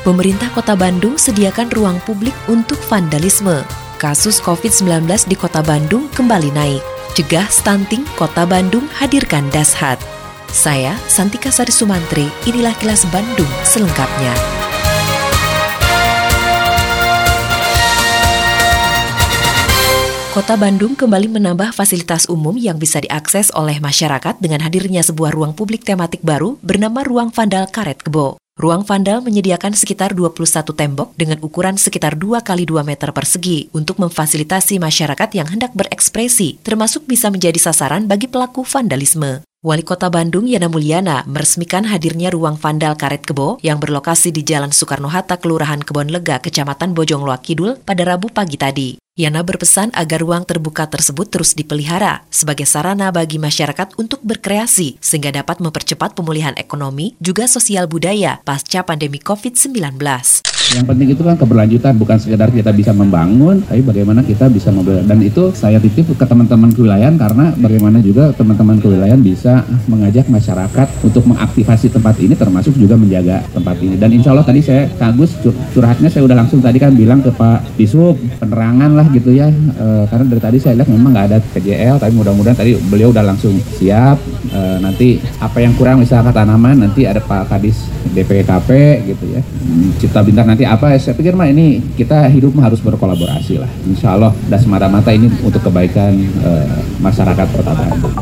Pemerintah Kota Bandung sediakan ruang publik untuk vandalisme. Kasus COVID-19 di Kota Bandung kembali naik. Cegah stunting Kota Bandung hadirkan dashat. Saya, Santika Sari Sumantri, inilah kilas Bandung selengkapnya. Kota Bandung kembali menambah fasilitas umum yang bisa diakses oleh masyarakat dengan hadirnya sebuah ruang publik tematik baru bernama Ruang Vandal Karet Kebo. Ruang Vandal menyediakan sekitar 21 tembok dengan ukuran sekitar 2 kali 2 meter persegi untuk memfasilitasi masyarakat yang hendak berekspresi, termasuk bisa menjadi sasaran bagi pelaku vandalisme. Wali Kota Bandung Yana Mulyana meresmikan hadirnya ruang Vandal Karet Kebo yang berlokasi di Jalan Soekarno-Hatta, Kelurahan Kebon Lega, Kecamatan Bojongloa Kidul pada Rabu pagi tadi. Yana berpesan agar ruang terbuka tersebut terus dipelihara sebagai sarana bagi masyarakat untuk berkreasi sehingga dapat mempercepat pemulihan ekonomi juga sosial budaya pasca pandemi COVID-19. Yang penting itu kan keberlanjutan, bukan sekedar kita bisa membangun, tapi bagaimana kita bisa membangun. Dan itu saya titip ke teman-teman kewilayahan karena bagaimana juga teman-teman kewilayahan bisa mengajak masyarakat untuk mengaktifasi tempat ini termasuk juga menjaga tempat ini. Dan insya Allah tadi saya kagus curhatnya saya udah langsung tadi kan bilang ke Pak Disub penerangan lah gitu ya e, karena dari tadi saya lihat memang nggak ada KJL tapi mudah-mudahan tadi beliau udah langsung siap e, nanti apa yang kurang misalnya tanaman nanti ada Pak Kadis DPKP gitu ya Cipta Bintang nanti apa saya pikir mah ini kita hidup harus berkolaborasi lah Insya Allah dan semata-mata ini untuk kebaikan e, masyarakat Kota Bandung.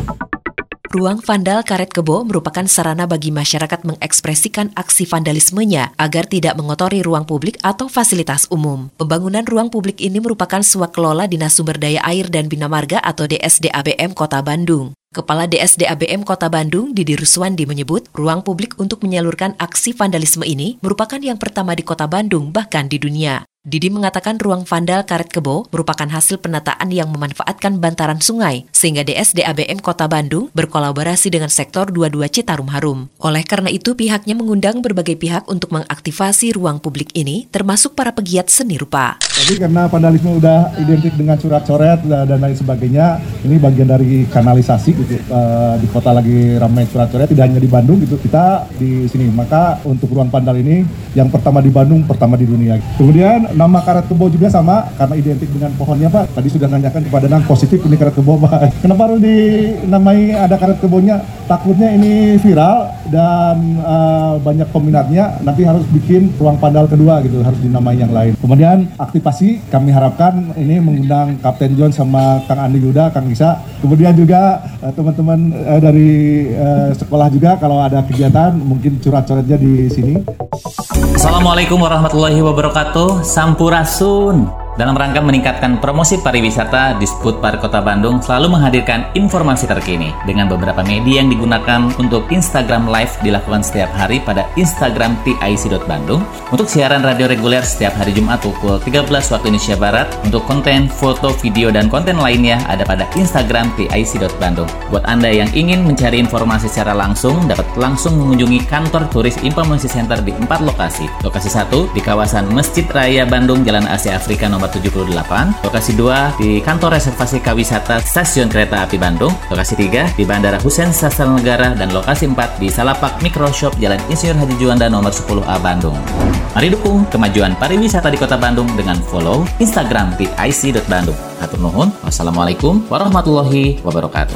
Ruang Vandal Karet Kebo merupakan sarana bagi masyarakat mengekspresikan aksi vandalismenya agar tidak mengotori ruang publik atau fasilitas umum. Pembangunan ruang publik ini merupakan kelola Dinas Sumber Daya Air dan Bina Marga atau DSDABM Kota Bandung. Kepala DSDABM Kota Bandung, Didi Ruswandi menyebut, ruang publik untuk menyalurkan aksi vandalisme ini merupakan yang pertama di Kota Bandung bahkan di dunia. Didi mengatakan ruang vandal karet kebo merupakan hasil penataan yang memanfaatkan bantaran sungai, sehingga DSDABM Kota Bandung berkolaborasi dengan sektor 22 Citarum Harum. Oleh karena itu, pihaknya mengundang berbagai pihak untuk mengaktifasi ruang publik ini, termasuk para pegiat seni rupa. Jadi karena vandalisme udah identik dengan surat coret dan lain sebagainya, ini bagian dari kanalisasi gitu. Uh, di kota lagi ramai surat coret, tidak hanya di Bandung gitu, kita di sini. Maka untuk ruang vandal ini, yang pertama di Bandung, pertama di dunia. Kemudian nama karet kebo juga sama karena identik dengan pohonnya Pak. Tadi sudah nanyakan kepada Nang positif ini karet kebo Pak. Kenapa harus dinamai ada karet kebonya? Takutnya ini viral dan uh, banyak peminatnya. Nanti harus bikin ruang pandal kedua gitu, harus dinamai yang lain. Kemudian aktivasi kami harapkan ini mengundang Kapten John sama Kang Andi Yuda, Kang Isa. Kemudian juga uh, teman-teman uh, dari uh, sekolah juga kalau ada kegiatan mungkin curhat-curhatnya di sini. Assalamualaikum warahmatullahi wabarakatuh. Sampurasun. Dalam rangka meningkatkan promosi pariwisata, Disput Park Kota Bandung selalu menghadirkan informasi terkini dengan beberapa media yang digunakan untuk Instagram Live dilakukan setiap hari pada Instagram TIC.Bandung, untuk siaran radio reguler setiap hari Jumat pukul 13 waktu Indonesia Barat, untuk konten, foto, video, dan konten lainnya ada pada Instagram TIC.Bandung. Buat Anda yang ingin mencari informasi secara langsung, dapat langsung mengunjungi kantor turis Informasi Center di empat lokasi. Lokasi satu di kawasan Masjid Raya Bandung, Jalan Asia Afrika nomor 78, lokasi 2 di kantor reservasi kawisata Stasiun Kereta Api Bandung, lokasi 3 di Bandara Husein Sastra Negara, dan lokasi 4 di Salapak Microshop Jalan Insinyur Haji Juanda nomor 10A Bandung. Mari dukung kemajuan pariwisata di Kota Bandung dengan follow Instagram di ic.bandung. Hatur nuhun. Wassalamualaikum warahmatullahi wabarakatuh.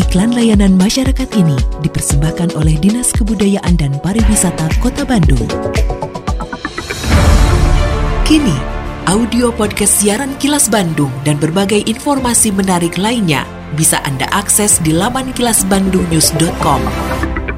Iklan layanan masyarakat ini dipersembahkan oleh Dinas Kebudayaan dan Pariwisata Kota Bandung. Kini, audio podcast siaran Kilas Bandung dan berbagai informasi menarik lainnya bisa Anda akses di laman kilasbandungnews.com.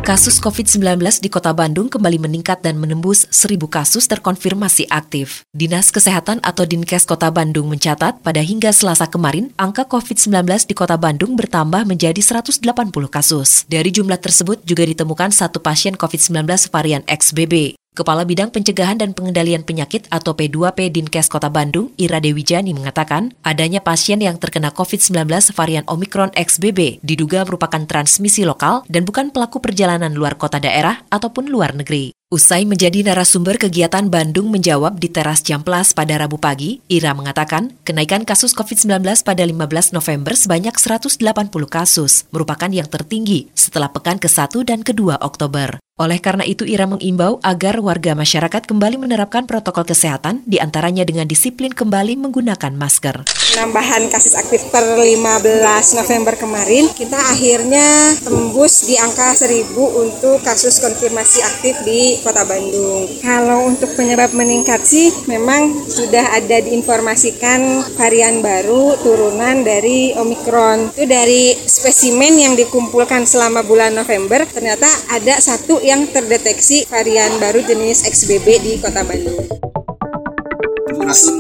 Kasus COVID-19 di Kota Bandung kembali meningkat dan menembus 1000 kasus terkonfirmasi aktif. Dinas Kesehatan atau Dinkes Kota Bandung mencatat pada hingga Selasa kemarin, angka COVID-19 di Kota Bandung bertambah menjadi 180 kasus. Dari jumlah tersebut juga ditemukan satu pasien COVID-19 varian XBB. Kepala Bidang Pencegahan dan Pengendalian Penyakit atau P2P Dinkes Kota Bandung, Ira Dewi Jani mengatakan, adanya pasien yang terkena COVID-19 varian Omicron XBB diduga merupakan transmisi lokal dan bukan pelaku perjalanan luar kota daerah ataupun luar negeri. Usai menjadi narasumber kegiatan Bandung menjawab di teras Jamplas pada Rabu pagi, Ira mengatakan kenaikan kasus COVID-19 pada 15 November sebanyak 180 kasus, merupakan yang tertinggi setelah pekan ke-1 dan ke-2 Oktober. Oleh karena itu, Ira mengimbau agar warga masyarakat kembali menerapkan protokol kesehatan, di antaranya dengan disiplin kembali menggunakan masker. Penambahan kasus aktif per 15 November kemarin, kita akhirnya tembus di angka 1000 untuk kasus konfirmasi aktif di Kota Bandung. Kalau untuk penyebab meningkat sih, memang sudah ada diinformasikan varian baru turunan dari Omikron. Itu dari spesimen yang dikumpulkan selama bulan November, ternyata ada satu yang terdeteksi varian baru jenis XBB di Kota Bandung.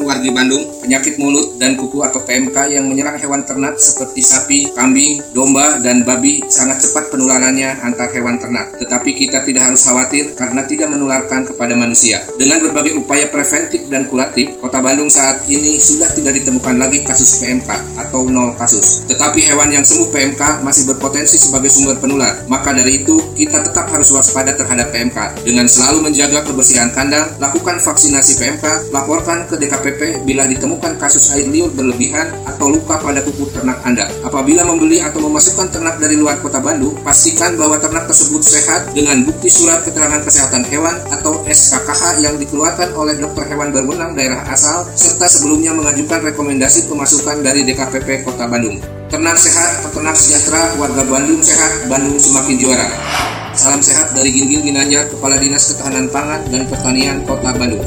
Wargi Bandung, penyakit mulut dan kuku atau PMK yang menyerang hewan ternak seperti sapi, kambing, domba, dan babi sangat cepat penularannya antar hewan ternak. Tetapi kita tidak harus khawatir karena tidak menularkan kepada manusia. Dengan berbagai upaya preventif dan kuratif, Kota Bandung saat ini sudah tidak ditemukan lagi kasus PMK atau nol kasus. Tetapi hewan yang sembuh PMK masih berpotensi sebagai sumber penular. Maka dari itu, kita tetap harus waspada terhadap PMK. Dengan selalu menjaga kebersihan kandang, lakukan vaksinasi PMK, laporkan ke DKPP bila ditemukan kasus air liur berlebihan atau luka pada kuku ternak Anda. Apabila membeli atau memasukkan ternak dari luar kota Bandung, pastikan bahwa ternak tersebut sehat dengan bukti surat keterangan kesehatan hewan atau SKKH yang dikeluarkan oleh dokter hewan berwenang daerah asal serta sebelumnya mengajukan rekomendasi pemasukan dari DKPP Kota Bandung. Ternak sehat, peternak sejahtera, warga Bandung sehat, Bandung semakin juara. Salam sehat dari Ginggil Ginanjar, Kepala Dinas Ketahanan Pangan dan Pertanian Kota Bandung.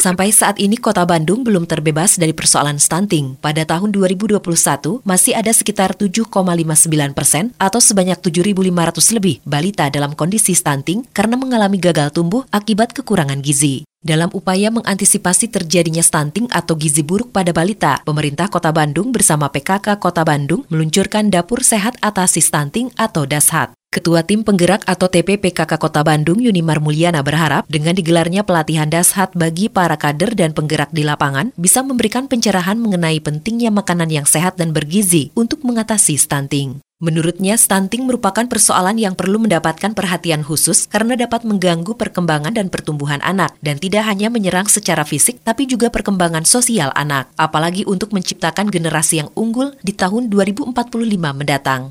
Sampai saat ini kota Bandung belum terbebas dari persoalan stunting. Pada tahun 2021 masih ada sekitar 7,59 persen atau sebanyak 7.500 lebih balita dalam kondisi stunting karena mengalami gagal tumbuh akibat kekurangan gizi. Dalam upaya mengantisipasi terjadinya stunting atau gizi buruk pada balita, pemerintah Kota Bandung bersama PKK Kota Bandung meluncurkan Dapur Sehat Atasi Stunting atau DASHAT. Ketua Tim Penggerak atau TPPKK Kota Bandung Yunimar Mulyana berharap dengan digelarnya pelatihan dashat bagi para kader dan penggerak di lapangan bisa memberikan pencerahan mengenai pentingnya makanan yang sehat dan bergizi untuk mengatasi stunting. Menurutnya, stunting merupakan persoalan yang perlu mendapatkan perhatian khusus karena dapat mengganggu perkembangan dan pertumbuhan anak dan tidak hanya menyerang secara fisik tapi juga perkembangan sosial anak, apalagi untuk menciptakan generasi yang unggul di tahun 2045 mendatang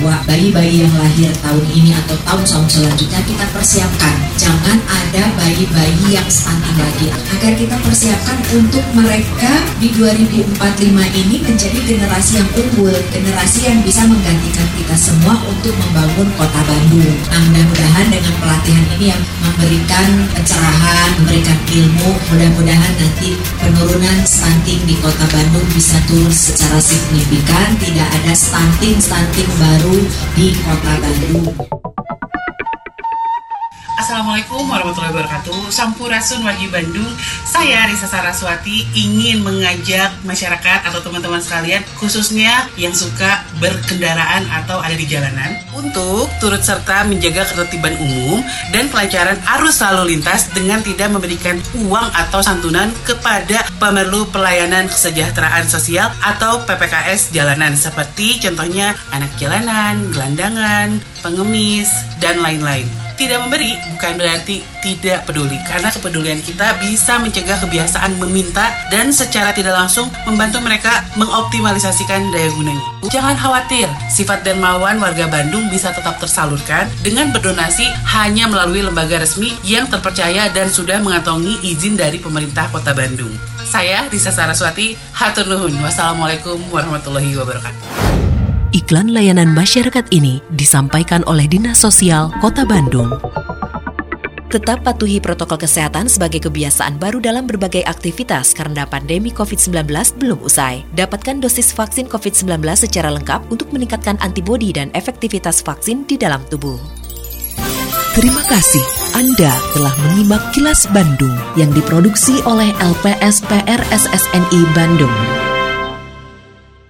bahwa bayi-bayi yang lahir tahun ini atau tahun-tahun selanjutnya kita persiapkan. Jangan ada bayi-bayi yang stunting lagi. Agar kita persiapkan untuk mereka di 2045 ini menjadi generasi yang unggul, generasi yang bisa menggantikan kita semua untuk membangun kota Bandung. Nah, mudah-mudahan dengan pelatihan ini yang memberikan pencerahan, memberikan ilmu, mudah-mudahan nanti penurunan stunting di kota Bandung bisa turun secara signifikan, tidak ada stunting-stunting νέα στην πόλη Assalamualaikum warahmatullahi wabarakatuh. Sampurasun Wagi Bandung. Saya Risa Saraswati ingin mengajak masyarakat atau teman-teman sekalian Khususnya yang suka berkendaraan atau ada di jalanan Untuk turut serta menjaga ketertiban umum Dan kelancaran arus lalu lintas Dengan tidak memberikan uang atau santunan kepada pemerlu pelayanan kesejahteraan sosial Atau PPKS jalanan Seperti contohnya anak jalanan, gelandangan, pengemis, dan lain-lain tidak memberi bukan berarti tidak peduli karena kepedulian kita bisa mencegah kebiasaan meminta dan secara tidak langsung membantu mereka mengoptimalisasikan daya gunanya. Jangan khawatir, sifat dermawan warga Bandung bisa tetap tersalurkan dengan berdonasi hanya melalui lembaga resmi yang terpercaya dan sudah mengantongi izin dari pemerintah Kota Bandung. Saya Risa Saraswati, hatur nuhun. Wassalamualaikum warahmatullahi wabarakatuh. Iklan layanan masyarakat ini disampaikan oleh Dinas Sosial Kota Bandung. Tetap patuhi protokol kesehatan sebagai kebiasaan baru dalam berbagai aktivitas karena pandemi COVID-19 belum usai. Dapatkan dosis vaksin COVID-19 secara lengkap untuk meningkatkan antibodi dan efektivitas vaksin di dalam tubuh. Terima kasih Anda telah menyimak kilas Bandung yang diproduksi oleh LPSPR SSNI Bandung.